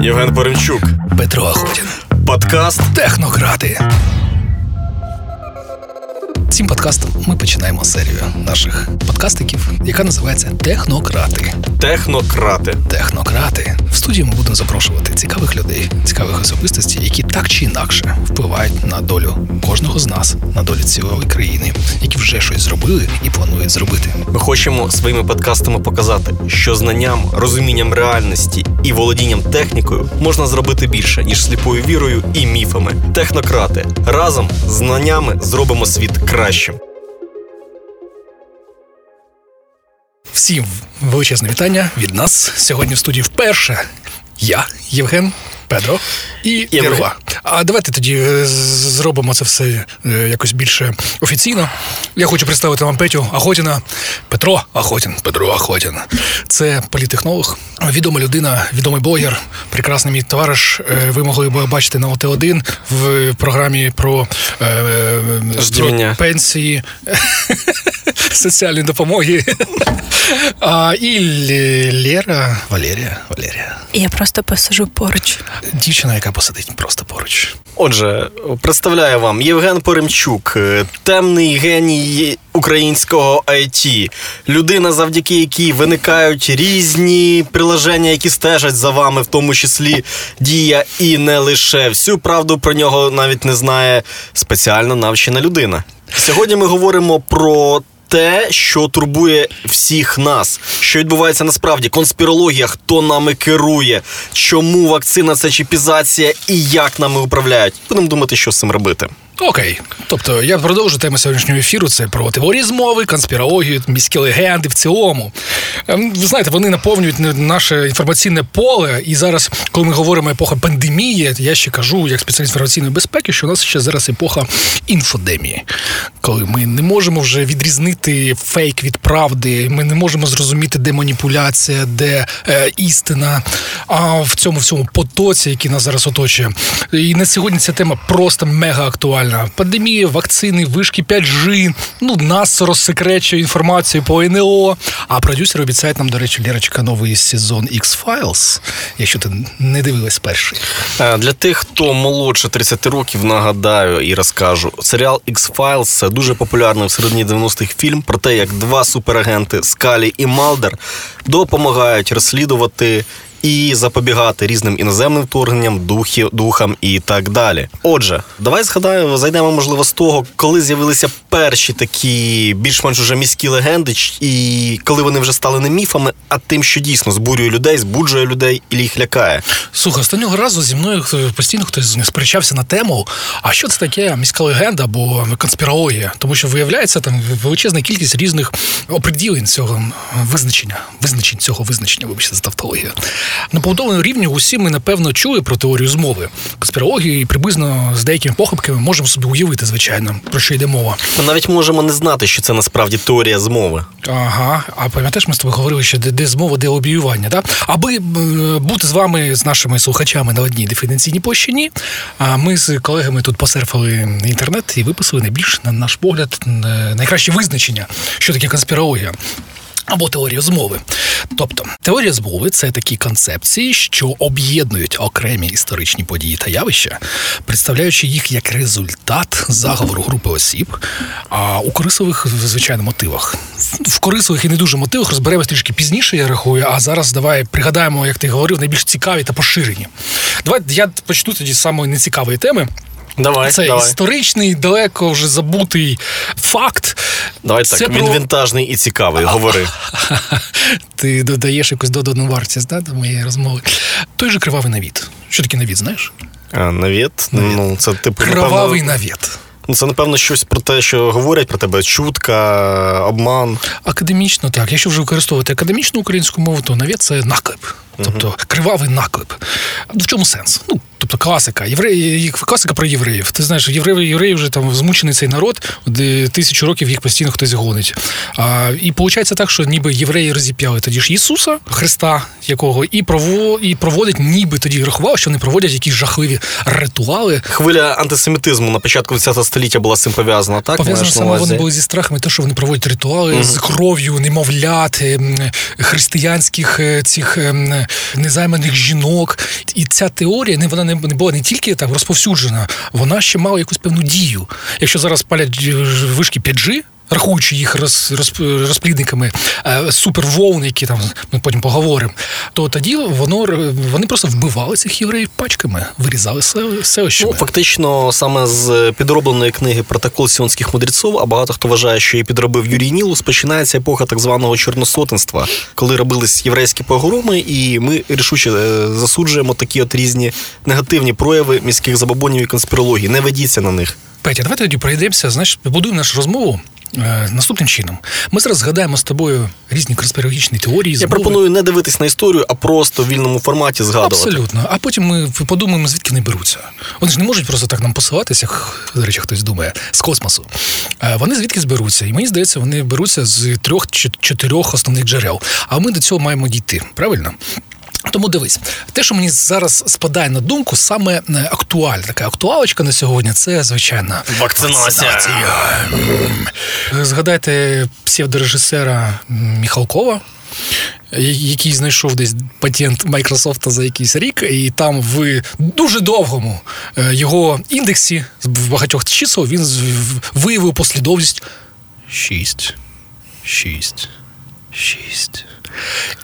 Євген Поремчук. Петро Ахутін. Подкаст Технократи. Цим подкастом ми починаємо серію наших подкастиків, яка називається Технократи. Технократи. Технократи. В студії ми будемо запрошувати цікавих людей, цікавих особистостей, які так чи інакше впливають на долю кожного з нас, на долю цілої країни, які вже щось зробили і планують зробити. Ми хочемо своїми подкастами показати, що знанням, розумінням реальності і володінням технікою можна зробити більше, ніж сліпою вірою і міфами. Технократи разом з знаннями зробимо світ кращим. Всім величезне вітання від нас сьогодні в студії вперше. Я, Євген, Педро і Єрва. А давайте тоді е, зробимо це все е, якось більше офіційно. Я хочу представити вам Петю Ахотіна, Петро Ахотін. Петро Ахотін. Це політехнолог, відома людина, відомий блогер, прекрасний мій товариш. Е, Ви могли б бачити на ОТ1 в програмі про про пенсії, соціальної допомоги. А, і Лєра, Валерія, Валерія. Я просто посажу поруч. Дівчина, яка посидить просто поруч. Отже, представляю вам Євген Поремчук, е, темний геній українського IT, людина, завдяки якій виникають різні приложення, які стежать за вами, в тому числі дія, і не лише всю правду про нього навіть не знає спеціально навчена людина. Сьогодні ми говоримо про. Те, що турбує всіх нас, що відбувається насправді, конспірологія, хто нами керує, чому вакцина це чіпізація і як нами управляють. Будемо думати, що з цим робити. Окей. Тобто я продовжу тему сьогоднішнього ефіру. Це про теорії змови, конспірологію, міські легенди в цілому. Ем, Ви знаєте, вони наповнюють наше інформаційне поле. І зараз, коли ми говоримо епоха пандемії, я ще кажу, як спеціаліст інформаційної безпеки, що у нас ще зараз епоха інфодемії, коли ми не можемо вже відрізнити фейк від правди, ми не можемо зрозуміти, де маніпуляція, де е, істина. А в цьому всьому потоці, який нас зараз оточує. І на сьогодні ця тема просто мега актуальна. Пандемія, вакцини, вишки 5G, ну нас розсекречує інформацію по НЛО. А продюсери обіцяють нам, до речі, Лірочка, новий сезон X-Files, якщо ти не дивилась перший. Е, Для тих, хто молодше 30 років, нагадаю і розкажу. Серіал X-Files – це дуже популярний в середині 90-х фільм про те, як два суперагенти Скалі і Малдер допомагають розслідувати. І запобігати різним іноземним вторгненням, духів, духам і так далі. Отже, давай згадаємо, зайдемо, можливо, з того, коли з'явилися перші такі більш-менш уже міські легенди, і коли вони вже стали не міфами, а тим, що дійсно збурює людей, збуджує людей і їх лякає. Слухай, останнього разу зі мною постійно хтось сперечався на тему, а що це таке міська легенда або конспірологія? Тому що виявляється там величезна кількість різних оприділень цього визначення, визначень цього визначення, вибачте, за тавтологію. На побудованому рівні усі ми напевно чули про теорію змови. Конспірологію і приблизно з деякими похибками можемо собі уявити, звичайно, про що йде мова. Ми навіть можемо не знати, що це насправді теорія змови. Ага, а пам'ятаєш, ми з тобою говорили, що де, де змова, де лобіювання, да? Аби е, бути з вами, з нашими слухачами на одній диференційній площині, а ми з колегами тут посерфали інтернет і виписали найбільш, на наш погляд, е, найкраще визначення, що таке конспірологія. Або теорія змови. Тобто, теорія змови це такі концепції, що об'єднують окремі історичні події та явища, представляючи їх як результат заговору групи осіб, а у корисових, звичайно, мотивах. В корисових і не дуже мотивах розберемось трішки пізніше, я рахую. А зараз давай пригадаємо, як ти говорив, найбільш цікаві та поширені. Давай я почну тоді з самої нецікавої теми. Давай, Це давай. історичний, далеко вже забутий факт. Давай Це так, він про- вінтажний і цікавий, говори. Ти додаєш якусь додану вартість да, до моєї розмови. Той же кривавий навіт. Що таке навіт, знаєш? А, навіт? Ну, це типу, Кривавий напевно, навіт. ну, це, напевно, щось про те, що говорять про тебе. Чутка, обман. Академічно, так. Якщо вже використовувати академічну українську мову, то навіт це наклеп. Тобто кривавий наклеп. В чому сенс? Ну, тобто класика. Євреї, класика про євреїв. Ти знаєш, євреї, євреї вже там змучений цей народ, де тисячу років їх постійно хтось гонить. А, і виходить так, що ніби євреї розіп'яли тоді ж Ісуса, Христа, якого і прово, і проводять, ніби тоді рахували, що вони проводять якісь жахливі ритуали. Хвиля антисемітизму на початку 20 століття була з цим пов'язана, так? Пов'язано саме вони були зі страхами, те, що вони проводять ритуали з кров'ю немовлят, ем, християнських е, цих ем, незайманих жінок. І ця теорія не вона не була не тільки так розповсюджена, вона ще мала якусь певну дію. Якщо зараз палять е, вишки 5G, Рахуючи їх роз, роз, розплідниками е, супервовн, які там ми потім поговоримо, то тоді воно вони просто вбивали цих євреїв пачками, вирізали селищами. Ну, фактично, саме з підробленої книги Протокол сіонських мудреців, а багато хто вважає, що її підробив Юрій Нілус, починається епоха так званого чорносотенства, коли робились єврейські погроми, і ми рішуче е, засуджуємо такі от різні негативні прояви міських забобонів і конспірології. Не ведіться на них. Петя, давайте тоді пройдемося, знаєш, побудуємо нашу розмову. Е, наступним чином, ми зараз згадаємо з тобою різні конспірологічні теорії. Я змови. пропоную не дивитись на історію, а просто в вільному форматі згадувати. Абсолютно. А потім ми подумаємо, звідки вони беруться. Вони ж не можуть просто так нам посилатися, як, до речі, хтось думає, з космосу. Е, Вони звідки зберуться? І мені здається, вони беруться з трьох чи чотирьох основних джерел. А ми до цього маємо дійти, правильно? Тому дивись, те, що мені зараз спадає на думку, саме е, актуальна така актуалочка на сьогодні, це звичайно Вакцинація. Згадайте псевдорежисера Міхалкова. Який знайшов десь патент Майкрософта за якийсь рік, і там в дуже довгому е, його індексі в багатьох чисел він виявив послідовність 6, 6, 6.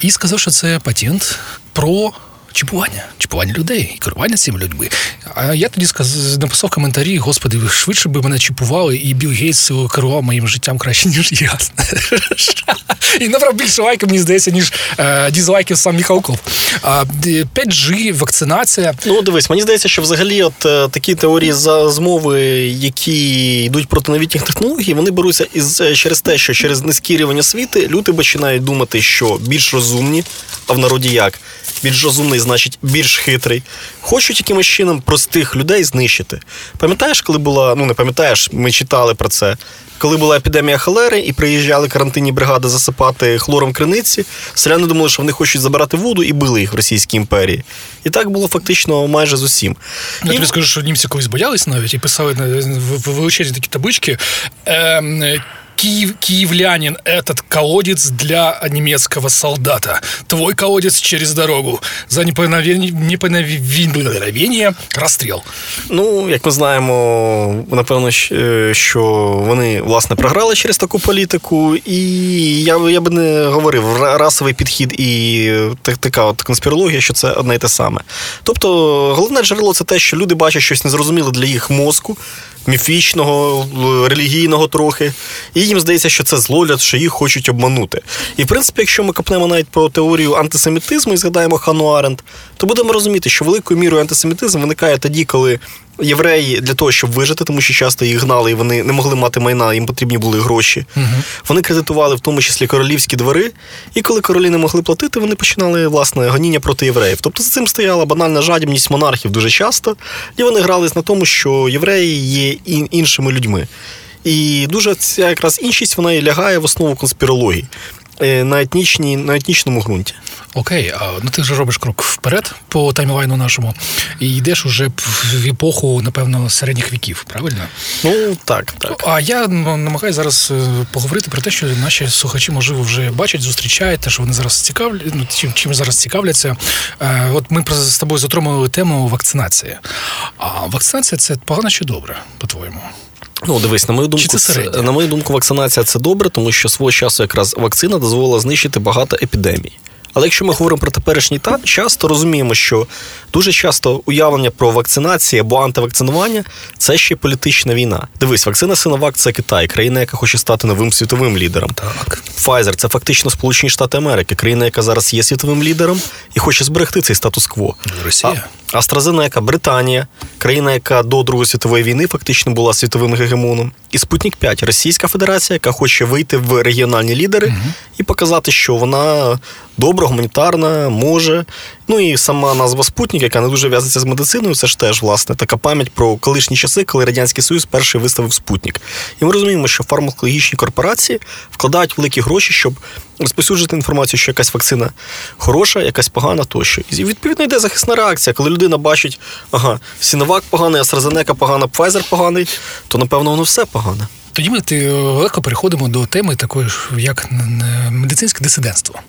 І сказав, що це патент про чіпування, чіпування людей і керування цими людьми. А я тоді сказ... написав коментарі: Господи, ви швидше би мене чіпували, і Білл Гейтс керував моїм життям краще, ніж я. І набрав більше лайків, мені здається, ніж е, дізлайків сам Міхалков. А 5G, вакцинація. Ну, дивись, мені здається, що взагалі от е, такі теорії за змови, які йдуть проти новітніх технологій, вони беруться із через те, що через низький рівень освіти люди починають думати, що більш розумні, а в народі як? Більш розумний, значить, більш хитрий. Хочуть якимось чином простих людей знищити. Пам'ятаєш, коли була, ну не пам'ятаєш, ми читали про це. Коли була епідемія холери і приїжджали карантинні бригади засипати хлором криниці, селяни думали, що вони хочуть забирати воду і били їх в Російській імперії. І так було фактично майже з усім. Я І- тобі скажу, що німці колись боялись навіть і писали в- величезні такі таблички. Ем, Киев, киевлянин, этот колодец для немецкого солдата. Твой колодец через дорогу. За неповиновение расстрел. Ну, як ми знаємо, напевно, е, що вони власне програли через таку політику, і я, я би не говорив расовий підхід і така от конспірологія, що це одне й те саме. Тобто, головне джерело це те, що люди бачать щось незрозуміле для їх мозку, міфічного, релігійного трохи, і їм здається, що це злогляд, що їх хочуть обманути. І в принципі, якщо ми копнемо навіть про теорію антисемітизму і згадаємо Хану Аренд, то будемо розуміти, що великою мірою антисемітизм виникає тоді, коли євреї для того, щоб вижити, тому що часто їх гнали, і вони не могли мати майна, їм потрібні були гроші. Вони кредитували в тому числі королівські двори, і коли королі не могли платити, вони починали власне гоніння проти євреїв. Тобто за цим стояла банальна жадібність монархів дуже часто, і вони грались на тому, що євреї є іншими людьми. І дуже ця якраз іншість вона і лягає в основу конспірології е, на, етнічній, на етнічному ґрунті. Окей, а ну ти вже робиш крок вперед по таймлайну нашому і йдеш уже в епоху, напевно, середніх віків, правильно? Ну так, так. А я намагаюся зараз е, поговорити про те, що наші слухачі, можливо, вже бачать, зустрічають те, що вони зараз цікавлять, ну, чим, чим зараз цікавляться. Е, От ми з тобою затронули тему вакцинації. А вакцинація це погано чи добре, по-твоєму? Ну, дивись, на мою думку, це на мою думку, вакцинація це добре, тому що свого часу якраз вакцина дозволила знищити багато епідемій. Але якщо ми говоримо про теперішній та час, то розуміємо, що дуже часто уявлення про вакцинацію або антивакцинування це ще політична війна. Дивись, вакцина Синовак це Китай, країна, яка хоче стати новим світовим лідером. Так. Pfizer – це фактично Сполучені Штати Америки, країна, яка зараз є світовим лідером і хоче зберегти цей статус-кво. Росія. А AstraZeneca – Британія, країна, яка до Другої світової війни фактично була світовим гегемоном. І Спутник 5 Російська Федерація, яка хоче вийти в регіональні лідери і показати, що вона добра, гуманітарна, може Ну і сама назва Спутник, яка не дуже в'язається з медициною, це ж теж власне така пам'ять про колишні часи, коли Радянський Союз перший виставив Спутник. І ми розуміємо, що фармакологічні корпорації вкладають великі гроші, щоб розповсюджувати інформацію, що якась вакцина хороша, якась погана тощо. І відповідно йде захисна реакція. Коли людина бачить, ага, Сіновак поганий, AstraZeneca погана, Pfizer поганий, то напевно воно все погане. Тоді ми ти, легко переходимо до теми такої ж, як медицинське дисидентство.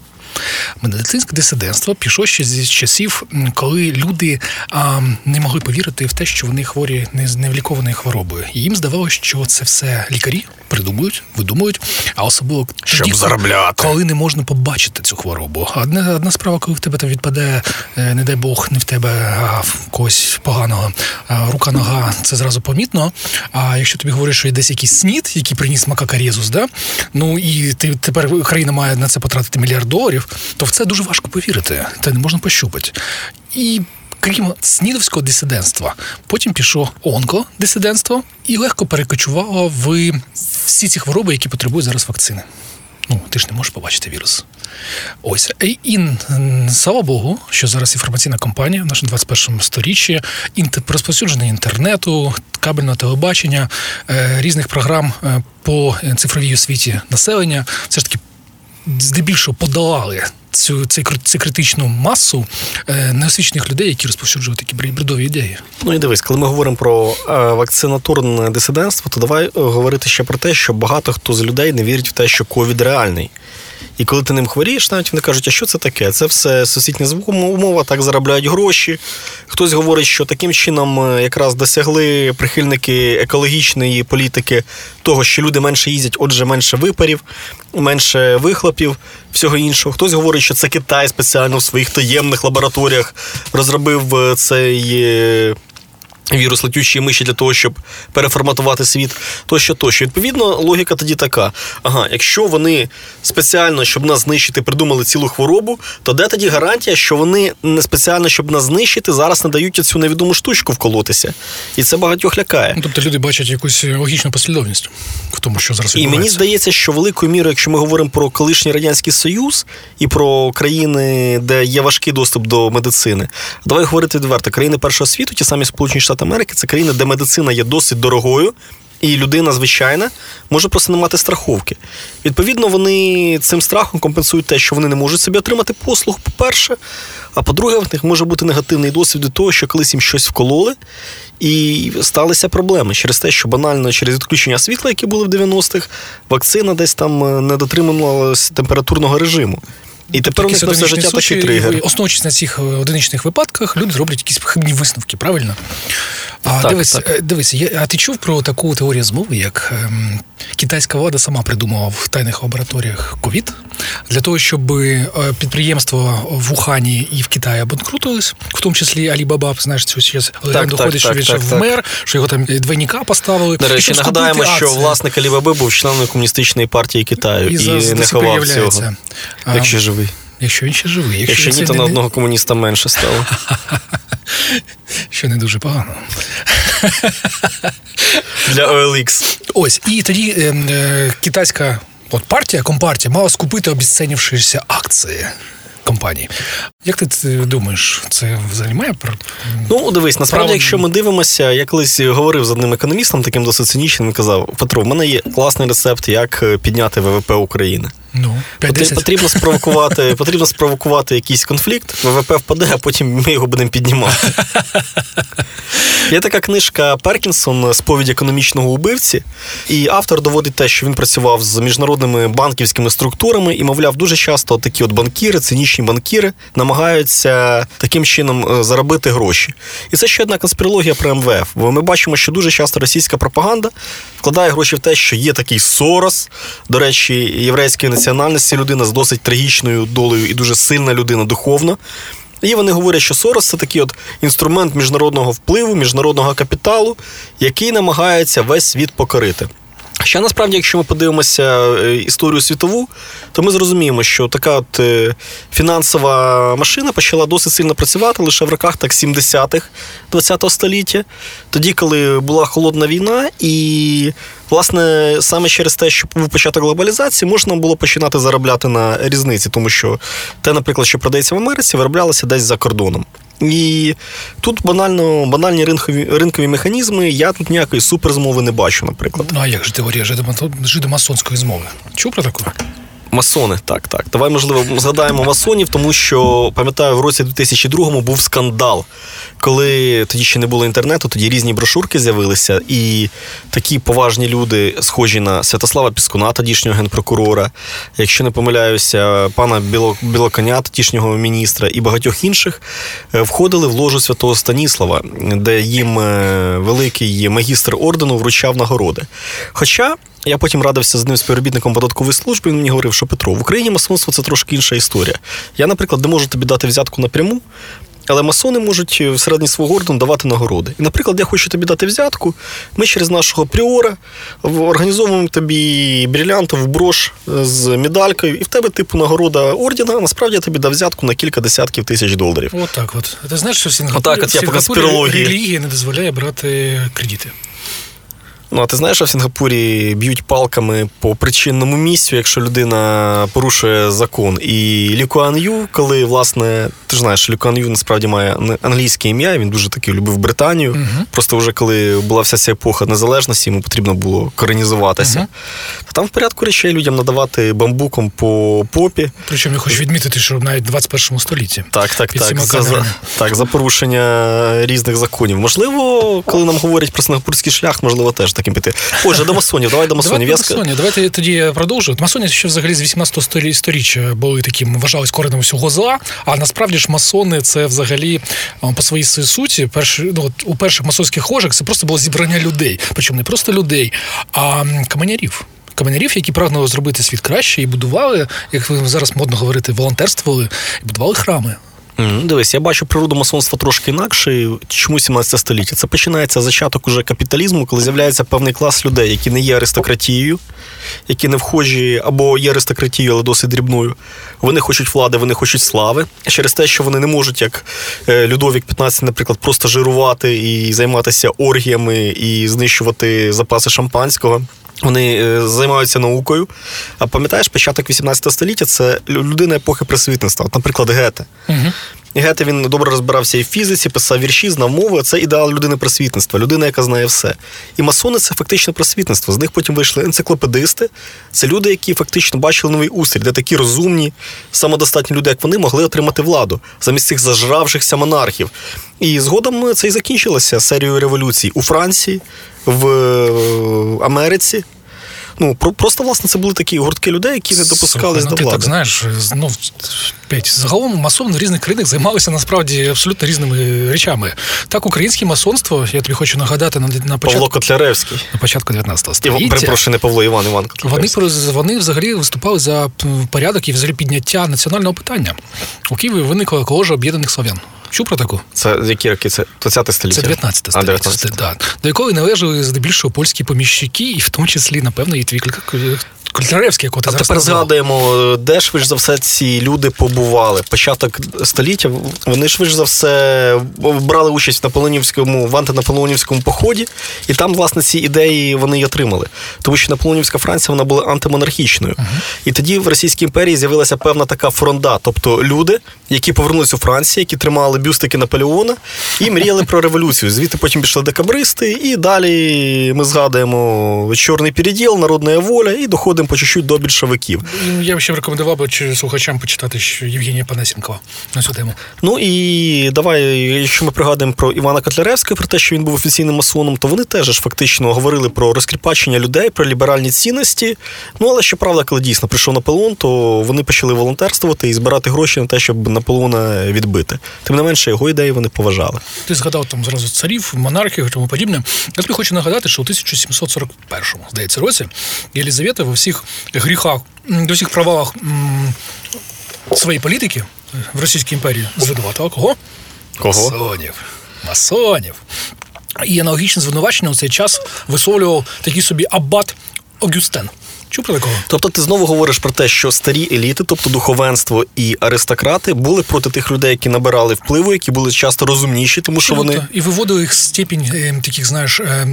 Медицинське дисидентство пішло ще з часів, коли люди а, не могли повірити в те, що вони хворі не з невлікованою хворобою. І їм здавалося, що це все лікарі придумують, видумують, а особливо Щоб тоді, заробляти. коли не можна побачити цю хворобу. Одна, одна справа, коли в тебе там відпаде, е, не дай Бог, не в тебе, а в когось поганого а, рука, нога, це зразу помітно. А якщо тобі говорять, що є десь якийсь снід, який приніс макака Резус, да? ну і ти тепер країна має на це потратити мільярд доларів, то в це дуже важко повірити. Це не можна пощупати. І крім снідовського дисидентства, потім пішло онкодисидентство і легко перекочувало в всі ці хвороби, які потребують зараз вакцини. Ну, ти ж не можеш побачити вірус. Ось. І, слава Богу, що зараз інформаційна кампанія в нашому 21 сторіччі, інте, розповсюдження інтернету, кабельного телебачення, е, різних програм е, по цифровій освіті населення все ж таки здебільшого подолали цю, цей цю критичну масу е, неосвічених людей, які розповсюджують такі бредові ідеї. Ну і дивись, коли ми говоримо про е, вакцинатурне дисидентство, то давай е, говорити ще про те, що багато хто з людей не вірить в те, що ковід реальний. І коли ти ним хворієш, навіть вони кажуть, а що це таке? Це все сусідня умова, так заробляють гроші. Хтось говорить, що таким чином е, якраз досягли прихильники екологічної політики того, що люди менше їздять, отже, менше випарів, менше вихлопів, всього іншого. Хтось говорить, що це Китай спеціально в своїх таємних лабораторіях розробив е, цей. Е, Вірус летючої миші для того, щоб переформатувати світ, тощо, тощо. Відповідно, логіка тоді така: ага, якщо вони спеціально, щоб нас знищити, придумали цілу хворобу, то де тоді гарантія, що вони не спеціально, щоб нас знищити, зараз не дають цю невідому штучку вколотися? І це багатьох лякає. Ну, тобто люди бачать якусь логічну послідовність в тому, що зараз І мені здається, що великою мірою, якщо ми говоримо про колишній радянський союз і про країни, де є важкий доступ до медицини, давай говорити відверто. Країни першого світу, ті самі Сполучені Штати Америки, це країни, де медицина є досить дорогою. І людина звичайна може просто не мати страховки. Відповідно, вони цим страхом компенсують те, що вони не можуть собі отримати послуг, по-перше. А по-друге, в них може бути негативний досвід від того, що колись їм щось вкололи, і сталися проблеми через те, що банально через відключення світла, які були в 90-х, вакцина десь там е, не дотримувалася температурного режиму. І тепер у них на все життя такий тригер. Основуючись на цих е, одиничних випадках, люди роблять якісь хибні висновки, правильно? А Так, дивись, так. е, дивись, а ти чув про таку теорію змови, як ем, китайська влада сама придумала в тайних лабораторіях ковід для того, щоб е, підприємства в Ухані і в Китаї обанкрутились, в тому числі Алібаба, знаєш, цю зараз легенду ходить, що він ще вмер, що його там двойника поставили. До речі, нагадаємо, що власник Алібаби був членом комуністичної партії Китаю і, зараз до не ховав цього. Якщо живий. Якщо він ще живий, якщо, Якщо ні, то не- на одного комуніста менше стало. що не дуже погано. Для OLX. Ось і тоді е, е, китайська от партія, компартія, мала скупити обіцянівшися акції компанії. Як ти це думаєш, це взагалі має пр- Ну, дивись, насправді, Право- якщо ми дивимося, я колись говорив з одним економістом, таким досить цинічним, він казав: Петро, в мене є класний рецепт, як е, підняти ВВП України. Ну, Потр- 5-10? Потрібно спровокувати, потрібно спровокувати якийсь конфлікт, ВВП впаде, а потім ми його будемо піднімати. Є така книжка Перкінсон Сповідь економічного убивці, і автор доводить те, що він працював з міжнародними банківськими структурами і, мовляв, дуже часто такі от банкіри, цинічні банкіри, намагаються таким чином е, заробити гроші. І це ще одна конспірологія про МВФ. Бо ми бачимо, що дуже часто російська пропаганда вкладає гроші в те, що є такий Сорос, до речі, єврейської національності людина з досить трагічною долею і дуже сильна людина духовна. І вони говорять, що Сорос це такий от інструмент міжнародного впливу, міжнародного капіталу, який намагається весь світ покорити. Ще насправді, якщо ми подивимося е, історію світову, то ми зрозуміємо, що така от е, фінансова машина почала досить сильно працювати лише в роках так 70-х ХХ століття, тоді, коли була холодна війна, і власне саме через те, що був початок глобалізації, можна було починати заробляти на різниці, тому що те, наприклад, що продається в Америці, вироблялося десь за кордоном. І тут банально банальні ринкові ринкові механізми. Я тут ніякої суперзмови не бачу, наприклад. Ну а як ж теорія жидомасонської змови? Чув про таку? Масони, так, так. Давай, можливо, згадаємо масонів, тому що пам'ятаю, в році 2002 був скандал, коли тоді ще не було інтернету, тоді різні брошурки з'явилися, і такі поважні люди, схожі на Святослава Піскуна, тодішнього генпрокурора, якщо не помиляюся, пана Білоконя, тодішнього міністра і багатьох інших, е, входили в ложу святого Станіслава, де їм е, великий магістр ордену вручав нагороди. Хоча. Я потім радився з одним співробітником податкової служби. Він мені говорив, що Петро, в Україні масонство це трошки інша історія. Я, наприклад, не можу тобі дати взятку напряму, але масони можуть всередині свого ордену давати нагороди. І, наприклад, я хочу тобі дати взятку. Ми через нашого пріора організовуємо тобі брілянтову брош з медалькою, і в тебе, типу, нагорода ордена, насправді я тобі дав взятку на кілька десятків тисяч доларів. От от. Ти знаєш, що в Сінгапурі, Отак от я в Сінгапурі релігія не дозволяє брати кредити. Ну, а ти знаєш, що в Сінгапурі б'ють палками по причинному місцю, якщо людина порушує закон. І Лі Куан Ю, коли, власне, ти ж знаєш, що Лі Куан Ю насправді має англійське ім'я, він дуже таки любив Британію. Мгм. Просто вже коли була вся ця епоха незалежності, йому потрібно було коренізуватися. То там в порядку речей людям надавати бамбуком по попі. Причому я хочу відмітити, що навіть в 21 столітті. Так, так, так. За, за, так, за порушення різних законів. Можливо, коли нам говорять про сингапурський шлях, можливо, теж таким піти. Отже, до масонів, давай до масонів. Давайте Я масонів. Давайте тоді я продовжу. Масони ще взагалі з 18 столі- сторіччя були таким, вважались коренем всього зла. А насправді ж масони це взагалі по своїй суті, перші, ну, у перших масонських ложах це просто було зібрання людей. Причому не просто людей, а каменярів. Каменярів, які прагнули зробити світ краще і будували, як зараз модно говорити, волонтерствували і будували храми. Дивись, я бачу природу масонства трошки інакше. Чому 17 століття? Це починається зачаток уже капіталізму, коли з'являється певний клас людей, які не є аристократією, які не вхожі або є аристократією, але досить дрібною. Вони хочуть влади, вони хочуть слави. Через те, що вони не можуть, як е, Людовік 15, наприклад, просто жирувати і займатися оргіями і знищувати запаси шампанського. Вони е, займаються наукою. А пам'ятаєш, початок 18 століття це лю- людина епохи просвітництва. Наприклад, Гете. Угу. Гете він добре розбирався і в фізиці, писав вірші, знав мови. Це ідеал людини просвітництва, людина, яка знає все. І масони це фактично просвітництво. З них потім вийшли енциклопедисти. Це люди, які фактично бачили новий устрій, де такі розумні, самодостатні люди, як вони, могли отримати владу замість цих зажравшихся монархів. І згодом це і закінчилося серією революцій у Франції, в е, Америці. Ну, про- просто, власне, це були такі гуртки людей, які не допускались Слухай, ну, до ти так знаєш, ну, п'ять. Загалом масон в різних країнах займалися насправді абсолютно різними речами. Так, українське масонство, я тобі хочу нагадати на, на Павло Котляревський. на початку 19 Іван, століття. перепрошую, не Павло Іван, Іван Вони, Котляревський. про- вони взагалі виступали за порядок і взагалі підняття національного питання. У Києві виникла коложа об'єднаних славян. Чув про таку? Це які роки? Це 20 століття? Це 19 А, століття. 19. Да. До якої належали здебільшого польські поміщики, і в тому числі, напевно, і твій Кл- якого ти А зараз тепер назвав. згадуємо, де швидше за все ці люди побували. Початок століття. Вони швидше за все брали участь в наполеонівському в антинаполеонівському поході, і там, власне, ці ідеї вони й отримали. Тому що наполеонівська Франція вона була антимонархічною. І тоді в Російській імперії з'явилася певна така фронда, тобто люди, які повернулися у Францію, які тримали бюстики Наполеона і мріяли про революцію. Звідти потім пішли декабристи, і далі ми згадуємо чорний переділ, народна воля, і доходимо по чуть-чуть до більшовиків. Ну, Я б ще рекомендував би слухачам почитати Євгенія Панасенкова на цю тему. Ну і давай, якщо ми пригадуємо про Івана Котляревського, про те, що він був офіційним масоном, то вони теж ж фактично говорили про розкріпачення людей, про ліберальні цінності. Ну але щоправда, коли дійсно прийшов Наполеон, то вони почали волонтерствувати і збирати гроші на те, щоб Наполеона відбити. Тим не менше, його ідеї вони поважали. Ти згадав там зразу царів, монархів і тому подібне. Я тобі хочу нагадати, що у 1741, здається, році Єлізавета во всіх гріхах, м, до всіх провалах своєї політики в Російській імперії звинуватила кого? Масонів. Масонів. І аналогічне звинувачення у цей час висловлював такий собі аббат Огюстен. Чув про такого? Тобто ти знову говориш про те, що старі еліти, тобто духовенство і аристократи, були проти тих людей, які набирали впливу, які були часто розумніші, тому що вони І виводили їх з степінь е, таких, знаєш, е,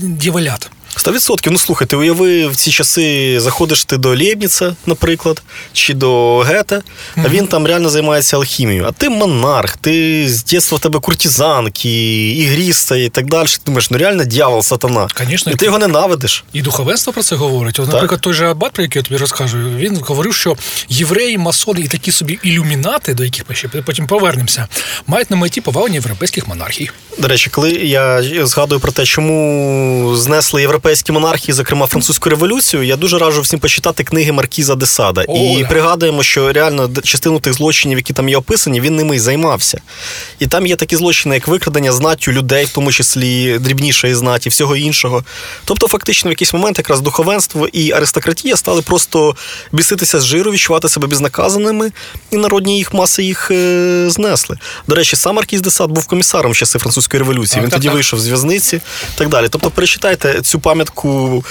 дьяволят. 100%. Ну слухай, ти уяви в ці часи заходиш ти до Лєбніца, наприклад, чи до Гете, а він там реально займається алхімією. А ти монарх, ти з дитинства в тебе куртизанки, ігріста і так далі. Ти думаєш, ну реально дьявол, сатана. Конечно, і ти його ненавидиш. І духовенство про це говорить. От, наприклад, той же Аббат, про який я тобі розкажу, він говорив, що євреї, масони і такі собі ілюмінати, до яких ми ще потім повернемося, мають на меті повалення європейських монархій. До речі, коли я згадую про те, чому знесли європейські монархії, зокрема французьку революцію, я дуже раджу всім почитати книги Маркіза де Сада. О, і да. пригадуємо, що реально частину тих злочинів, які там є описані, він ними й займався. І там є такі злочини, як викрадення знаттю людей, в тому числі дрібнішої знаті, всього іншого. Тобто, фактично, в якийсь момент якраз духовенство і аристократія стали просто біситися з жиру, відчувати себе безнаказаними, і народні їх маси їх е, знесли. До речі, сам Маркіз де Сад був комісаром в часи французької революції. Він так, тоді так. вийшов з в'язниці і так далі. Тобто, перечитайте цю пам'ятку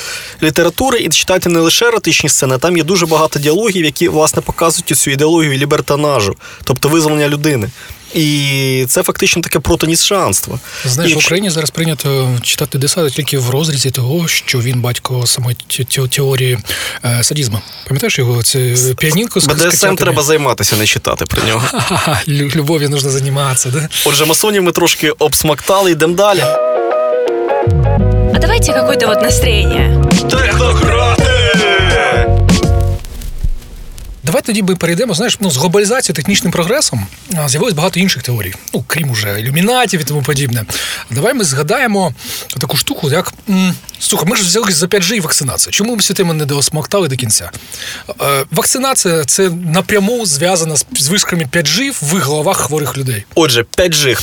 літератури і читайте не лише еротичні сцени, там є дуже багато діалогів, які власне показують цю ідеологію лібертанажу, тобто визволення людини. І це фактично таке протонісшанство. Знаєш, І в Україні зараз прийнято читати Десада тільки в розрізі того, що він батько самої теорії е, садізму. Пам'ятаєш його? Це піанінку з БДСМ треба займатися, не читати про нього. Любов'ю нужно займатися, да? Отже, масонів ми трошки обсмактали, йдемо далі. А давайте какое-то вот настроение. Технократи! Давай тоді ми перейдемо, знаєш, ну, з глобалізацією, технічним прогресом а, з'явилось багато інших теорій, ну, крім уже ілюмінатів і тому подібне. Давай ми згадаємо таку штуку, як. Слухай, ми ж взялися за 5G і вакцинацію. Чому ми всі теми не досмоктали до кінця? Е, вакцинація це напряму зв'язана з, з вишками 5G в головах хворих людей. Отже, 5G.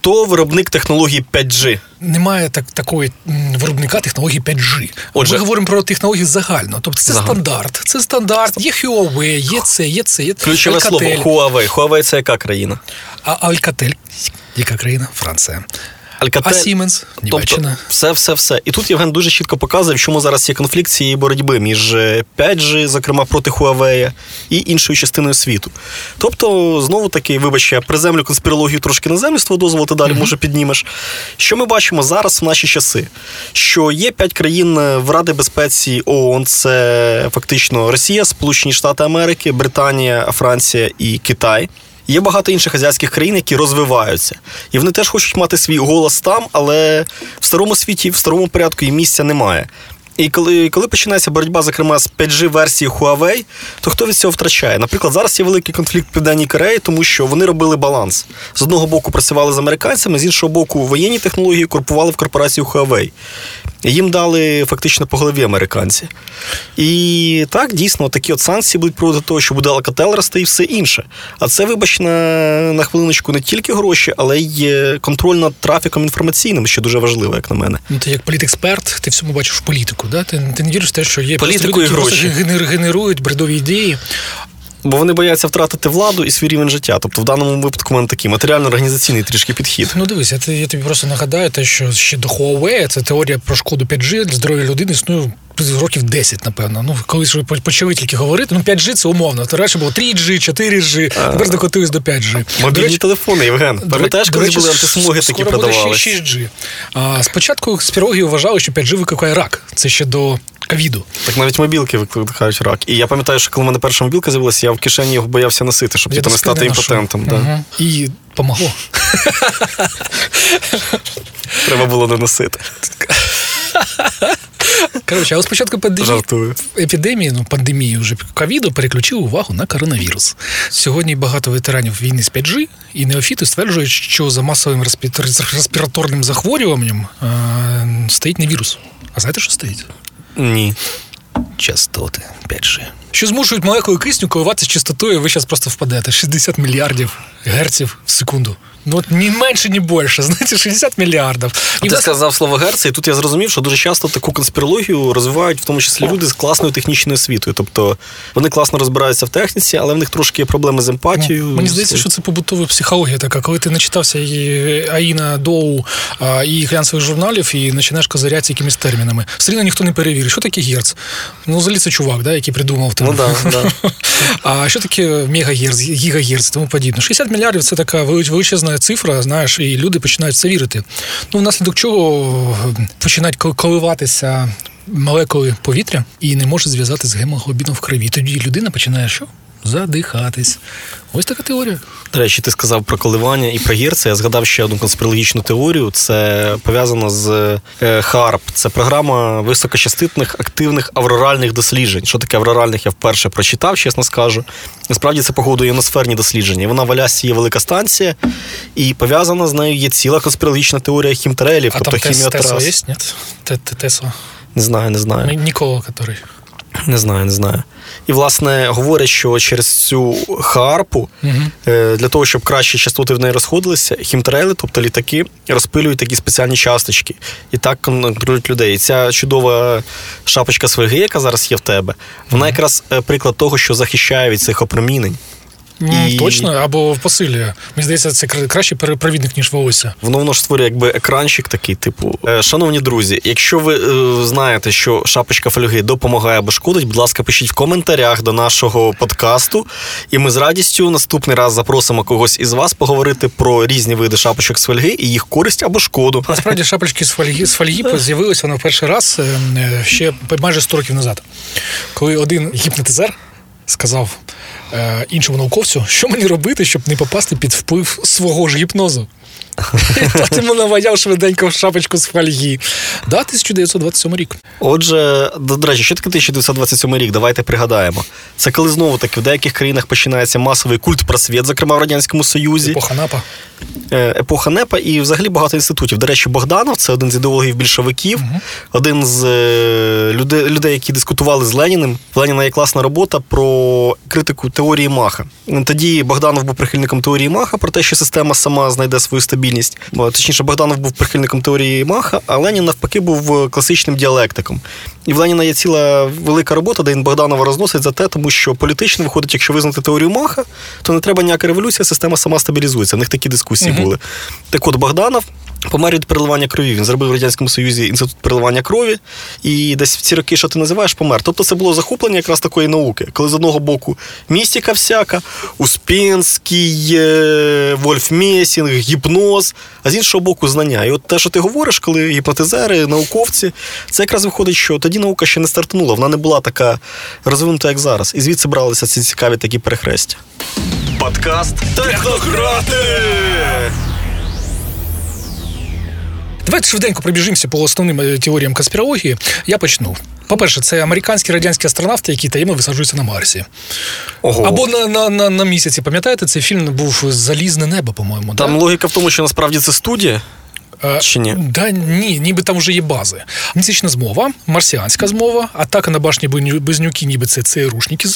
Хто виробник технології 5G? Немає так, такої виробника технології 5G. Отже- Ми говоримо про технології загально. Тобто це Загально. стандарт. Це стандарт. Є Huawei, є це, є це, є Ключове слово Huawei. Huawei – це яка країна? А Alcatel, яка країна? Франція. Alcatel. А Siemens? Німеччина. Тобто, все, все, все. І тут Євген дуже чітко показує, в чому зараз є конфлікт цієї боротьби між е, 5G, зокрема проти Huawei, і іншою частиною світу. Тобто, знову таки, вибач, я приземлю конспірологію трошки на землю, з твого дозволу, ти далі може піднімеш. Що ми бачимо зараз в наші часи? Що є п'ять країн е, в Ради безпеці ООН, це фактично Росія, Сполучені Штати Америки, Британія, Франція і Китай. Є багато інших азіатських країн, які розвиваються, і вони теж хочуть мати свій голос там, але в старому світі, в старому порядку їм місця немає. І коли, коли починається боротьба, зокрема, з 5G-версії Huawei, то хто від цього втрачає? Наприклад, зараз є великий конфлікт в Південній Кореї, тому що вони робили баланс. З одного боку працювали з американцями, з іншого боку, воєнні технології корпували в корпорацію Huawei. Їм дали фактично по голові американці. І так, дійсно, такі от санкції будуть до того, що буде Alcatel рости і все інше. А це, вибач, на, на хвилиночку не тільки гроші, але й е, контроль над трафіком інформаційним, що дуже важливо, як на мене. Ну, ти як політексперт, ти всьому бачиш політику. Да? Ти, ти не віриш в те, що є Політику люди, і які гроші. генер- генерують бредові ідеї. Бо вони бояться втратити владу і свій рівень життя. Тобто, в даному випадку в мене такий матеріально-організаційний трішки підхід. Ну дивись, я, я тобі просто нагадаю, те, що ще до Huawei, це теорія про шкоду 5G для здоров'я людини існує років 10, напевно. Ну, коли ж ви почали тільки говорити, ну 5G це умовно. То раніше було 3G, 4G, тепер докотились до 5G. До Мобільні речі, телефони, Євген. Пам'ятаєш, коли були антисмоги такі буде 6G. А, спочатку спірологи вважали, що 5G викликає рак. Це ще до ковіду. Так навіть мобілки викликають рак. І я пам'ятаю, що коли в мене перша мобілка з'явилася, я в кишені його боявся носити, щоб Я типу, не стати імпотентом. Да. Мгм. І помогло. Треба було не носити. Коротше, от спочатку пандемії, епідемії, ну пандемії вже ковіду переключив увагу на коронавірус. Сьогодні багато ветеранів війни з 5G і неофіти стверджують, що за масовим респіраторним захворюванням е, стоїть не вірус. А знаєте, що стоїть? Ні. Частоти 5G. Що змушують молекули кисню коливатися частотою, і ви зараз просто впадете. 60 мільярдів герців в секунду. Ну от ні менше, ні більше. Знаєте, 60 мільярдів. І ти сказав слово герци, і тут я зрозумів, що дуже часто таку конспірологію розвивають в тому числі люди з класною технічною освітою. Тобто вони класно розбираються в техніці, але в них трошки є проблеми з емпатією. Мені здається, що це побутова психологія така, коли ти начитався і Аїна Доу і глянцевих журналів і починаєш козирятися якимись термінами. Все рівно ніхто не перевірить, що таке герц. Ну, взагалі це чувак, да, який придумав там. Ну, да, да. А що таке мегагерц, гігагерц тому подібне? 60 мільярдів це така величезна цифра, знаєш, і люди починають це вірити. Ну, внаслідок чого починають коливатися молекули повітря і не може зв'язати з гемоглобіном в крові. Тоді людина починає що? Задихатись. Ось така теорія. До речі, ти сказав про коливання і про гірце. Я згадав ще одну конспірологічну теорію. Це пов'язано з е, ХАРП. Це програма високочаститних активних авроральних досліджень. Що таке авроральних, я вперше прочитав, чесно скажу. Насправді це походу іоносферні дослідження. Вона в Алясці є велика станція, і пов'язана з нею є ціла конспірологічна теорія хімтрелів, А тобто хіміотрас. Тесла є? Ні? Не знаю, не знаю. Нікола, який. Не знаю, не знаю. І, власне, говорять, що через цю харпу, е, для того, щоб кращі частоти в неї розходилися, хімтрейли, тобто літаки, розпилюють такі спеціальні часточки. І так контролюють людей. І ця чудова шапочка свиги, яка зараз є в тебе, вона якраз е, приклад того, що захищає від цих опромінень. І- Точно, або в посилі. Мені здається, це кра- краще перепровідник, ніж волосся. Воно воно ж створює якби екранчик такий, типу. Е, Шановні друзі, якщо ви е, знаєте, що шапочка фольги допомагає або шкодить, будь ласка, пишіть в коментарях до нашого подкасту, і ми з радістю наступний раз запросимо когось із вас поговорити про різні види шапочок з фольги і їх користь або шкоду. Насправді шапочки з фольги, з фольги з'явилися вона в перший раз е, е, ще майже 100 років назад, коли один гіпнотизер сказав е, іншому науковцю, що мені робити, щоб не попасти під вплив свого ж гіпнозу. Тот йому наваяв швиденько в шапочку з фольги. Да, 1927 рік. Отже, до речі, що таке 1927 рік? Давайте пригадаємо. Це коли знову таки в деяких країнах починається масовий культ просвіт, зокрема в радянському союзі. Епоха напа. Е, епоха НЕПа і взагалі багато інститутів. До речі, Богданов це один з ідеологів більшовиків, один з е, людей, людей, які дискутували з Леніним. В Леніна є класна робота про критику теорії Маха. Тоді Богданов був прихильником теорії Маха про те, що система сама знайде свою стабільність. Точніше, Богданов був прихильником теорії Маха, а Ленін навпаки був е, класичним діалектиком. І в Леніна є ціла велика робота, де він Богданова розносить за те, тому що політично виходить, якщо визнати теорію Маха, то не треба ніяка революція, система сама стабілізується. В них такі дискусії Мгм. були. Так от Богданов помер від переливання крові. Він зробив в Радянському Союзі інститут переливання крові, і десь в ці роки, що ти називаєш, помер. Тобто це було захоплення якраз такої науки, коли з одного боку містика всяка, Успенський, е, Вольф Месінг, гіпноз, а з іншого боку, знання. І от те, що ти говориш, коли гіпнотизери, науковці, це якраз виходить, що тоді наука ще не стартанула, вона не була така розвинута, як зараз. І звідси бралися ці цікаві такі перехрестя. Подкаст Технократи! Давайте швиденько пробіжимося по основним е, теоріям конспірології. Я почну. По-перше, це американські радянські астронавти, які таємно висаджуються на Марсі. Ого. Або на, на, на, на місяці. Пам'ятаєте, цей фільм був Залізне небо, по-моєму. Там да? логіка в тому, що насправді це студія. Е, чи ні? Да, ні, ніби там вже є бази. Місячна змова, марсіанська змова, атака на башні Близню- Близнюки, ніби це ЦРУшники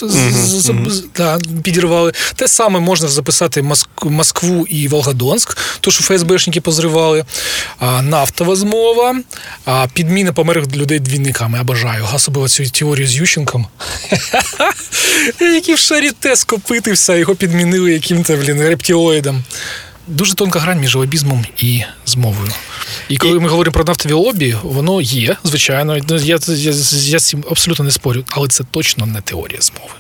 да, підірвали. Те саме можна записати Моск- Москву і Волгодонськ, то що ФСБшники позривали. А, нафтова змова, а, підміна померлих людей двійниками. Я бажаю. Особливо цю теорію з Ющенком. Який в шаріте скопитився, його підмінили яким-то блін, рептилоїдом. Дуже тонка грань між лобізмом і змовою. І коли ми говоримо про нафтові лобі, воно є, звичайно. Я, я, я цим абсолютно не спорю, але це точно не теорія змови.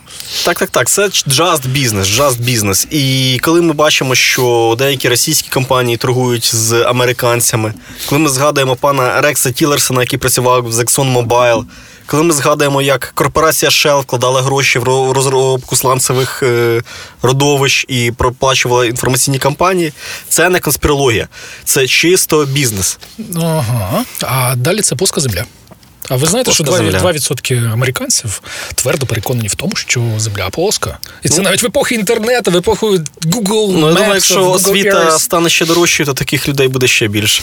Так, так, так. Це just бізнес, just бізнес. І коли ми бачимо, що деякі російські компанії торгують з американцями, коли ми згадуємо пана Рекса Тілерсона, який працював з ExxonMobil, коли ми згадуємо, як корпорація Shell вкладала гроші в розробку сланцевих е, родовищ і проплачувала інформаційні кампанії, це не конспірологія, це чисто бізнес. Ага. А далі це плоска земля. А ви знаєте, що Плоска 2%, 2% американців твердо переконані в тому, що земля плоска. І це навіть в епоху інтернету, в епоху Google Ну, я думаю, якщо Google освіта стане ще дорожчою, то таких людей буде ще більше.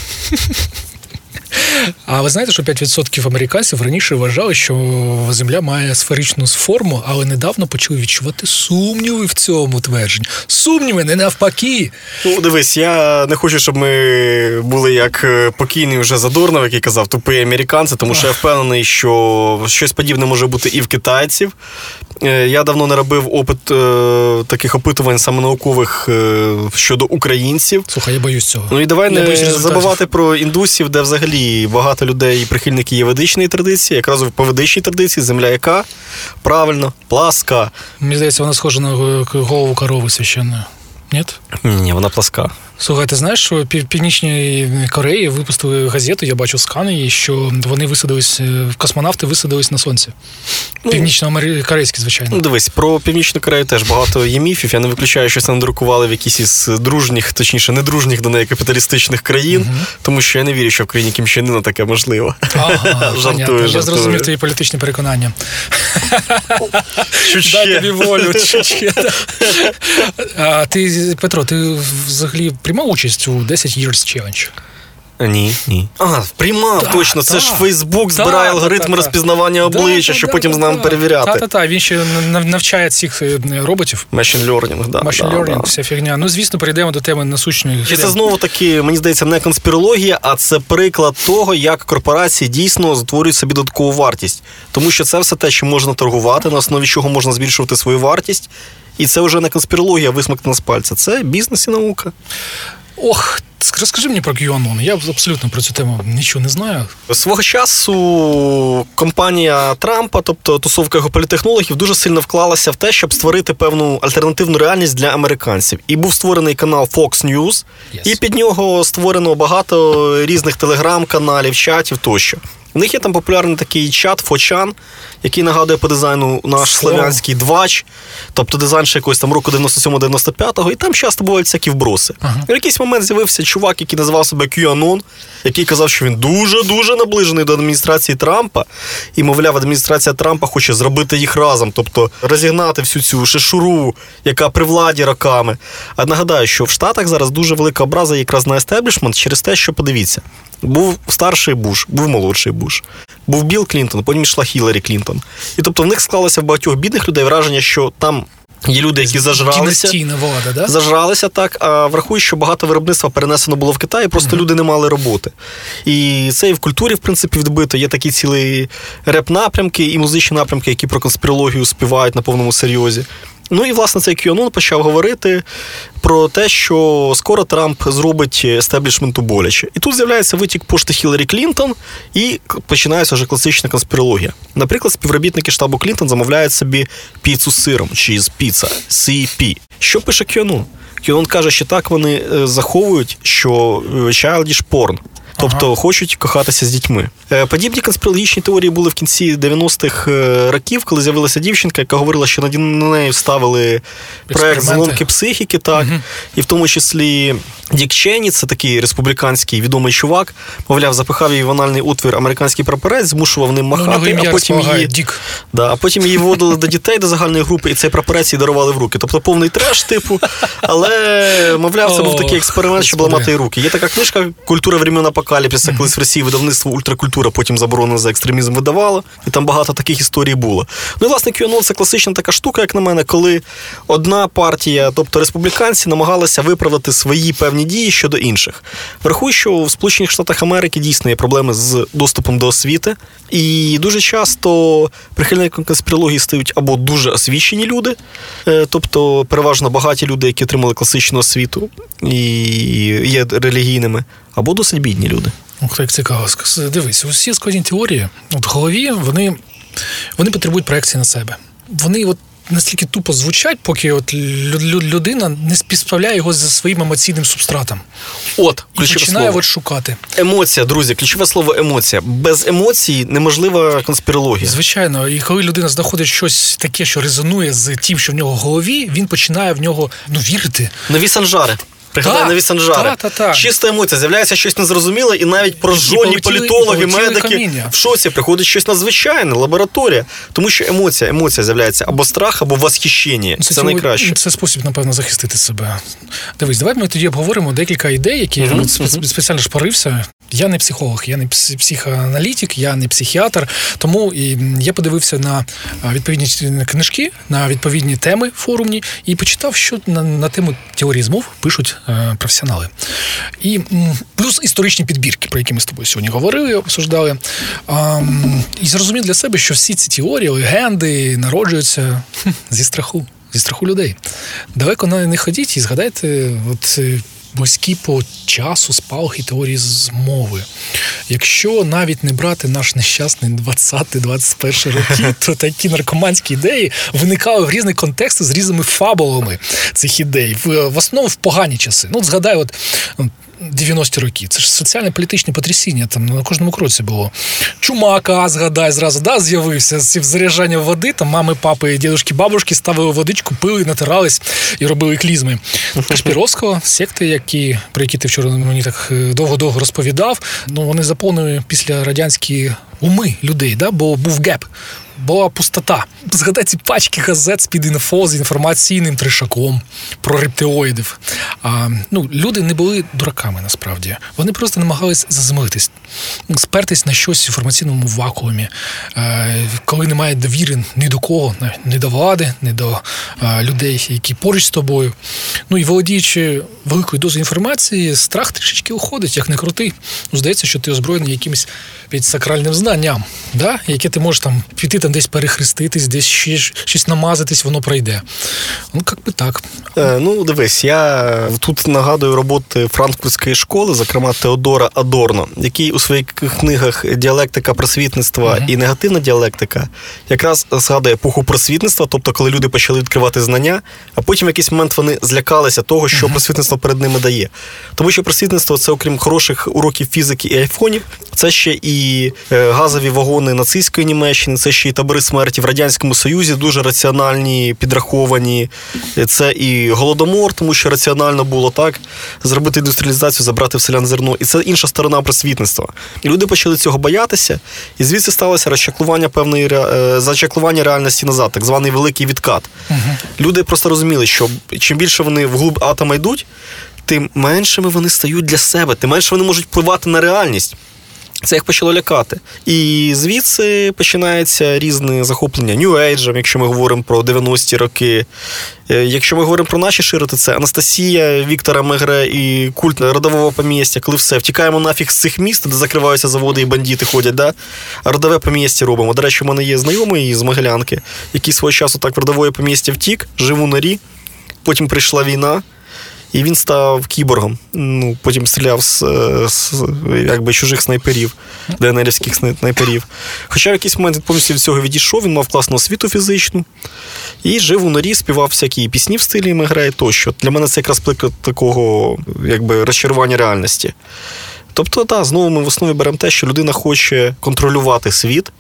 А ви знаєте, що 5% американців раніше вважали, що Земля має сферичну форму, але недавно почали відчувати сумніви в цьому твердженні. Сумніви не навпаки. Ну, дивись, я не хочу, щоб ми були як е, покійний вже Задорнов, який казав тупі американці, тому що я впевнений, що щось подібне може бути і в китайців. Е, Я давно не робив опит е, таких опитувань саме наукових щодо українців. Слухай, я боюсь цього. Ну і давай Я не забувати про індусів, де взагалі багато людей, прихильники є ведичної традиції, якраз по ведичній традиції земля яка правильно, пласка. Мені здається, вона схожа на голову корови священної. Ні? Ні, вона пласка. Слухай, ти знаєш, що пів Північній Кореї випустили газету, я бачив скани, її, що вони висадились, е, космонавти висадились на сонці. Північно-корейські, звичайно. Ну, дивись, про Північну Корею теж багато є міфів. Я не виключаю, що це надрукували в якісь із дружніх, точніше, недружніх до неї капіталістичних країн, тому що я не вірю, що в країні Кім Чен Іна таке можливо. Ага, Жартую, понятно. Я зрозумів твої політичні переконання. Чуть Дай тобі волю. чуть-чуть. А ти, Петро, ти взагалі приймав участь у 10 Years Challenge? Ні, ні. А, приймав, Так, точно. Це так. ж Фейсбук збирає Так, алгоритми розпізнавання обличчя, щоб потім з нами перевіряти. Так, так, так. Він ще навчає цих е, роботів. Machine learning, да. Machine да, learning, да. вся фігня. Ну, звісно, перейдемо до теми насущної. І це знову таки, мені здається, не конспірологія, а це приклад того, як корпорації дійсно створюють собі додаткову вартість. Тому що це все те, що можна торгувати, на основі чого можна збільшувати свою вартість. І це вже не конспірологія висмоктана з пальця. Це бізнес і наука. Ох, розкажи мені про QAnon. Я абсолютно про цю тему нічого не знаю. Свого часу компанія Трампа, тобто тусовка його політехнологів, дуже сильно вклалася в те, щоб створити певну альтернативну реальність для американців. І був створений канал Fox News, Yes. і під нього створено багато різних телеграм-каналів, чатів тощо. У них є там популярний такий чат Фочан, який нагадує по дизайну наш славянський двач, тобто дизайн ще якогось там року 97-95-го, і там часто бувають всякі вброси. Ага. В якийсь момент з'явився чувак, який називав себе QAnon, який казав, що він дуже-дуже наближений до адміністрації Трампа. І, мовляв, адміністрація Трампа хоче зробити їх разом, тобто розігнати всю цю шишуру, яка при владі роками. А нагадаю, що в Штатах зараз дуже велика образа якраз на естеблішмент через те, що подивіться. Був старший Буш, був молодший Буш, був Білл Клінтон, потім йшла Хіларі Клінтон. І тобто в них склалося в багатьох бідних людей враження, що там є люди, які зажралися. Влада, да? Зажралися так, а врахуй, що багато виробництва перенесено було в Китай, просто люди не мали роботи. І це і в культурі, в принципі, відбито. Є такі цілі реп-напрямки і музичні напрямки, які про конспірологію співають на повному серйозі. Ну і власне цей QAnon почав говорити про те, що скоро Трамп зробить естеблішменту боляче. І тут з'являється витік пошти Хіларі Клінтон, і починається вже класична конспірологія. Наприклад, співробітники штабу Клінтон замовляють собі піцу з сиром, cheese pizza, CP. Що пише QAnon? QAnon каже, що так вони е, заховують, що е, childish porn. Тобто хочуть кохатися з дітьми. Е, Подібні конспірологічні теорії були в кінці 90-х е, років, коли з'явилася дівчинка, яка говорила, що на неї вставили проект зломки психіки, так, і в тому числі Дік Чені, це такий республіканський відомий чувак, мовляв, запихав її в анальний отвір американський прапорець, змушував ним Ну, махати, ім'я а потім її. Дік. Да, а потім її вводили до дітей до загальної групи, і цей прапорець їй дарували в руки. Тобто повний треш, типу. Але, мовляв, це був такий експеримент, щоб ламати їй руки. Є така книжка Культура времен апокаліпсиса, колись в Росії видавництво Ультракультура, потім заборонено за екстремізм видавало. І там багато таких історій було. Ну і власне QAnon – це класична така штука, як на мене, коли одна партія, тобто республіканці, намагалися виправдати свої певні дії щодо інших. Врахуй, що в Сполучених Штатах Америки дійсно є проблеми з доступом до освіти, і дуже часто прихильниками конспірології стають або дуже освічені люди, е, тобто переважно багаті люди, які отримали класичну освіту і є релігійними, або досить бідні люди. Ух, як цікаво. Дивись, усі складні теорії от в голові вони, вони потребують проекції на себе. Вони от настільки тупо звучать, поки от лю- лю- людина не співставляє його зі своїм емоційним субстратом От, і починає слово. от шукати. Емоція, друзі, ключове слово емоція. Без емоцій неможлива конспірологія. Звичайно, і коли людина знаходить щось таке, що резонує з тим, що в нього в голові, він починає в нього ну вірити. Нові санжари. Пригадай Так, нові санжари. Чиста емоція, з'являється щось незрозуміле, і навіть прожжені полетіли- політологи, і медики каміння. в шоці приходить щось надзвичайне, лабораторія. Тому що емоція, емоція з'являється або страх, або восхищення. Це, ті- найкраще. Це спосіб, напевно, захистити себе. Дивись, давай ми тоді обговоримо декілька ідей, які Мгм, от спе- спеціально шпарився. Я не психолог, я не пс- психоаналітик, я не психіатр. Тому і я подивився на відповідні книжки, на відповідні теми форумні і почитав, що на, на тему теорії змов пишуть професіонали. І плюс історичні підбірки, про які ми з тобою сьогодні говорили, обсуждали. І зрозумів для себе, що всі ці теорії, легенди народжуються зі страху, зі страху людей. Далеко не ходіть і згадайте, от. Близькі по часу спалахи теорії змови. Якщо навіть не брати наш нещасний 20-21 роки, то такі наркоманські ідеї виникали в різних контекстах з різними фабулами цих ідей. В, в основному в погані часи. Ну, от згадай, от 90-ті роки. Це ж соціально-політичне потрясіння там на кожному кроці було. Чумака, згадай, зразу да, з'явився з заряджання води. Там мами, папи, дідушки, бабушки ставили водичку, пили, натирались і робили клізми. Кашпіровського, секти, які, про які ти вчора мені так е, довго-довго розповідав, ну вони заповнили після радянські уми людей, да? бо був геп. Була пустота. Згадай ці пачки газет з-під інфо з інформаційним тришаком про рептилоїдів. А, ну, люди не були дураками насправді. Вони просто намагались заземлитись, спертись на щось в інформаційному вакуумі, е, коли немає довіри ні до кого, ні до влади, ні до е, людей, які поруч з тобою. Ну і володіючи великою дозою інформації, страх трішечки уходить, як не крутий. Ну, здається, що ти озброєний якимось під сакральним знанням, да? яке ти можеш там піти там десь перехреститись, десь ще щось намазатись, воно пройде. Ну, як би так. Е, ну, дивись, я тут нагадую роботи франкфуртської школи, зокрема Теодора Адорно, який у своїх книгах Діалектика просвітництва uh-huh. і негативна діалектика якраз згадує епоху просвітництва, тобто коли люди почали відкривати знання, а потім в якийсь момент вони злякалися того, що uh-huh. просвітництво перед ними дає. Тому що просвітництво це, окрім хороших уроків фізики і айфонів, це ще і газові вагони нацистської Німеччини, це ще і табори смерті в Радянському Союзі, дуже раціональні, підраховані. Це і голодомор, тому що раціонально було так зробити індустріалізацію, забрати в селян зерно. І це інша сторона просвітництва. І люди почали цього боятися, і звідси сталося розчаклування певної зачаклування реальності назад, так званий великий відкат. Угу. Люди просто розуміли, що чим більше вони вглуб атома йдуть, тим меншими вони стають для себе, тим менше вони можуть впливати на реальність. Це їх почало лякати. І звідси починається різне захоплення нью-ейджем, якщо ми говоримо про 90-ті роки. Якщо ми говоримо про наші широти, це Анастасія, Віктора Мегре і культ родового помістя, коли все, втікаємо нафіг з цих міст, де закриваються заводи і бандити ходять. да? Родове помістя робимо. До речі, у мене є знайомий з Могилянки, який свого часу так в родове помістя втік, жив у норі, потім прийшла війна. І він став кіборгом. Ну, Потім стріляв з, з якби, чужих снайперів, ДНРівських снайперів. Хоча в якийсь момент він повністю від цього відійшов, він мав класну освіту фізичну і жив у норі, співав всякі пісні в стилі Мегре тощо. Для мене це якраз приклад такого якби, розчарування реальності. Тобто, так, знову ми в основі беремо те, що людина хоче контролювати світ.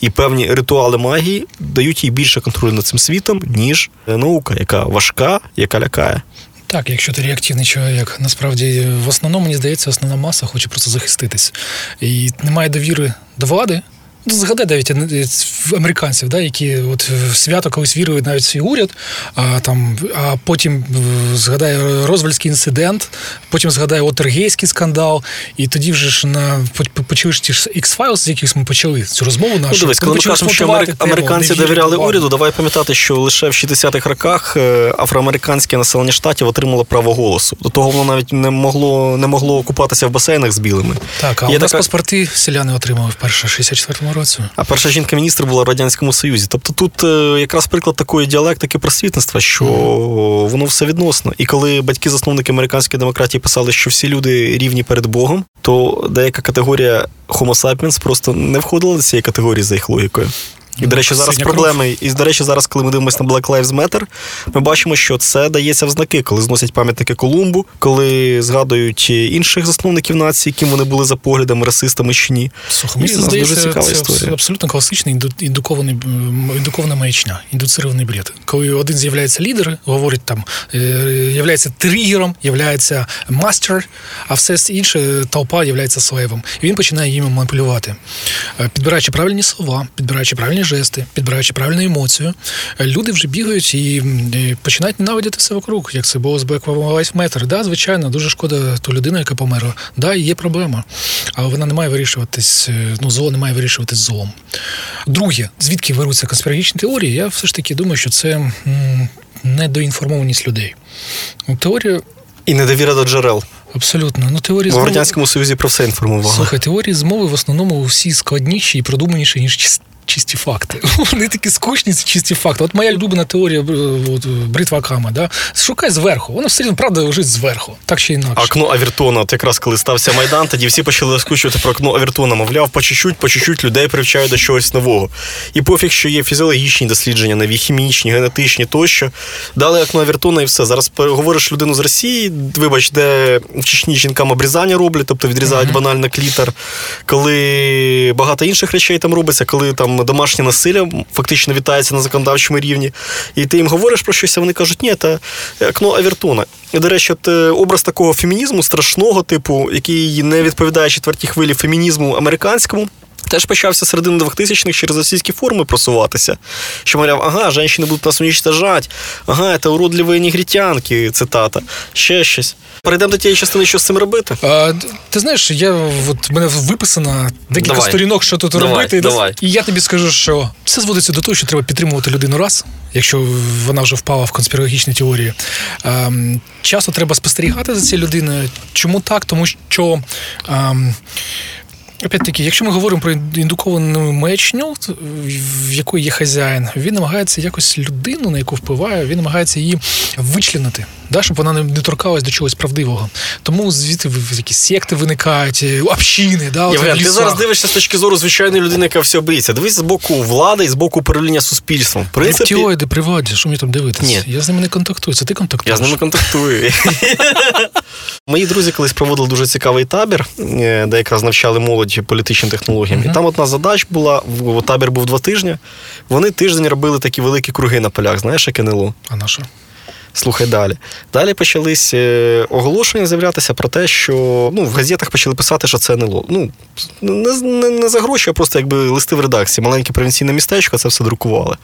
І певні ритуали магії дають їй більше контролю над цим світом, ніж наука, яка важка, яка лякає. Так, якщо ти реактивний чоловік, насправді в основному мені здається, основна маса хоче просто захиститись. І немає довіри до влади. Згадай навіть американців, да, які от в свято колись вірили навіть свій уряд, а там, а потім згадає Розвальський інцидент, потім згадає Отергейський скандал, і тоді вже ж на почали ж ті ж X-Files, з яких ми почали цю розмову нашу. Ну, дивись, коли ми кажемо, що американці тему, довіряли уряду, давай пам'ятати, що лише в 60-х роках афроамериканське населення штатів отримало право голосу. До того воно навіть не могло не могло купатися в басейнах з білими. Так, а Є у нас така... паспорти селяни отримали вперше в 64-му році. А перша жінка-міністр була в Радянському Союзі. Тобто тут е, якраз приклад такої діалектики просвітництва, що mm. воно все відносно. І коли батьки-засновники американської демократії писали, що всі люди рівні перед Богом, то деяка категорія Homo sapiens просто не входила до цієї категорії за їх логікою. І, до речі, зараз проблеми. І, до речі, зараз, коли ми дивимося на Black Lives Matter, ми бачимо, що це дається в знаки, коли зносять пам'ятники Колумбу, коли згадують інших засновників нації, яким вони були за поглядами, расистами чи ні. Слухай, мені здається, дуже цікава це історія. абсолютно класичний індукований індукована маячня, індуцирований бред. Коли один з'являється лідер, говорить там, являється тригером, являється мастер, а все інше толпа являється слевом. І він починає їм маніпулювати, підбираючи правильні слова, підбираючи правильні правильні жести, підбираючи правильну емоцію, люди вже бігають і, починають ненавидіти все вокруг, як це було з Lives Matter. Да, звичайно, дуже шкода ту людину, яка померла. Да, є проблема, але вона не має вирішуватись, е, ну, зло не має вирішуватись злом. Друге, звідки беруться конспірологічні теорії, я все ж таки думаю, що це недоінформованість людей. Ну, Теорія І недовіра до джерел. абсолютно. Ну, теорії Бо в Радянському Союзі про все інформували. Слухай, теорії змови в основному всі складніші і продуманіші, ніж чисті факти. Вони такі скучні, ці чисті факти. От моя улюблена теорія е, от, бритва Кама, да? шукай зверху. Воно все рівно правда лежить зверху, так чи інакше. Окно Авіртона, от якраз коли стався Майдан, тоді всі почали розкручувати про окно Авіртона. Мовляв, по чуть-чуть, по чуть-чуть людей привчають до чогось нового. І пофіг, що є фізіологічні дослідження, нові хімічні, генетичні тощо. Дали окно Авіртона і все. Зараз говориш людину з Росії, вибач, де в Чечні жінкам обрізання роблять, тобто відрізають банально клітер. Коли багато інших речей там робиться, коли там домашнє насилля фактично вітається на законодавчому рівні. І ти їм говориш про щось, а вони кажуть, ні, це окно Авіртона. І, до речі, от, е, образ такого фемінізму страшного типу, який не відповідає четвертій хвилі фемінізму американському. Теж почався середини 2000-х через російські форми просуватися. Що, мовляв, ага, жінки будуть нас уничтожати, ага, це уродливі негритянки, цитата, ще щось. Перейдемо до тієї частини, що з цим робити. А, ти знаєш, я от в мене виписано декілька Давай. сторінок, що тут Давай, робити. Давай. І я тобі скажу, що все зводиться до того, що треба підтримувати людину раз, якщо вона вже впала в конспірологічні теорії. Ем, часто треба спостерігати за цією людиною. Чому так? Тому що. Ем, Опять-таки, якщо ми говоримо про індуковану маячню, в якої є хазяїн, він намагається якось людину, на яку впливає, він намагається її вичленити, да, щоб вона не, торкалась до чогось правдивого. Тому звідти якісь секти виникають, е, общини, да, от Євген, ти зараз дивишся з точки зору звичайної людини, яка все боїться. Дивись з боку влади і з боку управління суспільством. В принципі, Рептилоїди при що мені там дивитися? Ні. Я з ними не контактую, це ти контактуєш? Я з ними контактую. Мої друзі колись проводили дуже цікавий табір, е, де якраз навчали молодь політичним технологіям. І там одна задач була: в- табір був два тижні. Вони тиждень робили такі великі круги на полях, знаєш, як НЛО. А на що? Слухай далі. Далі почались е, оголошення з'являтися про те, що ну, в газетах почали писати, що це НЛО. Ну, не, не, не за гроші, а просто якби листи в редакції. Маленьке провінційне містечко, це все друкували.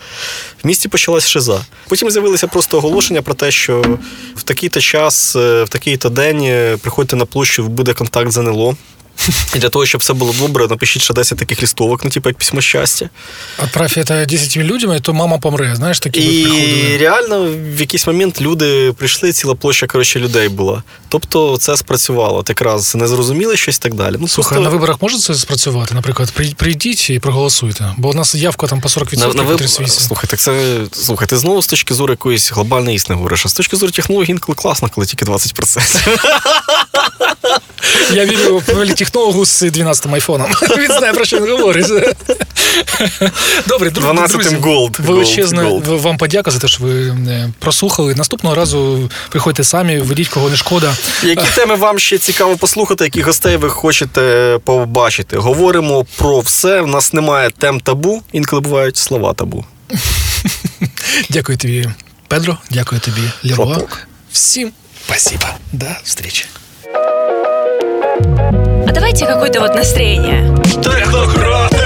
В місті почалась шиза. Потім з'явилися просто оголошення про те, що в такий-то час, е, в такий-то день е, приходьте на площу, буде контакт з НЛО. І для того, щоб все було добре, напишіть ще 10 таких листовок, ну, типу, як письмо щастя. Отправь это 10 людям, то мама помре. Знаєш, такі І приходили. реально в якийсь момент люди прийшли, ціла площа коротше, людей була. Тобто це спрацювало. От якраз не зрозуміли щось і так далі. Ну, Слухай, просто на виборах може це спрацювати? Наприклад, прийдіть і проголосуйте. Бо у нас явка там по 40% на, на виб... Слухай, так це слухай, ти знову з точки зору якоїсь глобальної істини говориш. А з точки зору технологій інколи класно, коли тільки 20%. Я вірю в політехнологу з 12-м айфоном. Він знає, про що він говорить. Добре, друзі, 12-м Gold, Gold. вам подяка за те, що ви е, прослухали. Наступного разу приходьте самі, ведіть кого не шкода. Які теми вам ще цікаво послухати, які гостей ви хочете побачити? Говоримо про все. В нас немає тем табу, інколи бувають слова табу. Дякую тобі, Педро. Дякую тобі, Леруа. Всім спасибо. До встречи а давайте какое-то вот настроение. Технократы!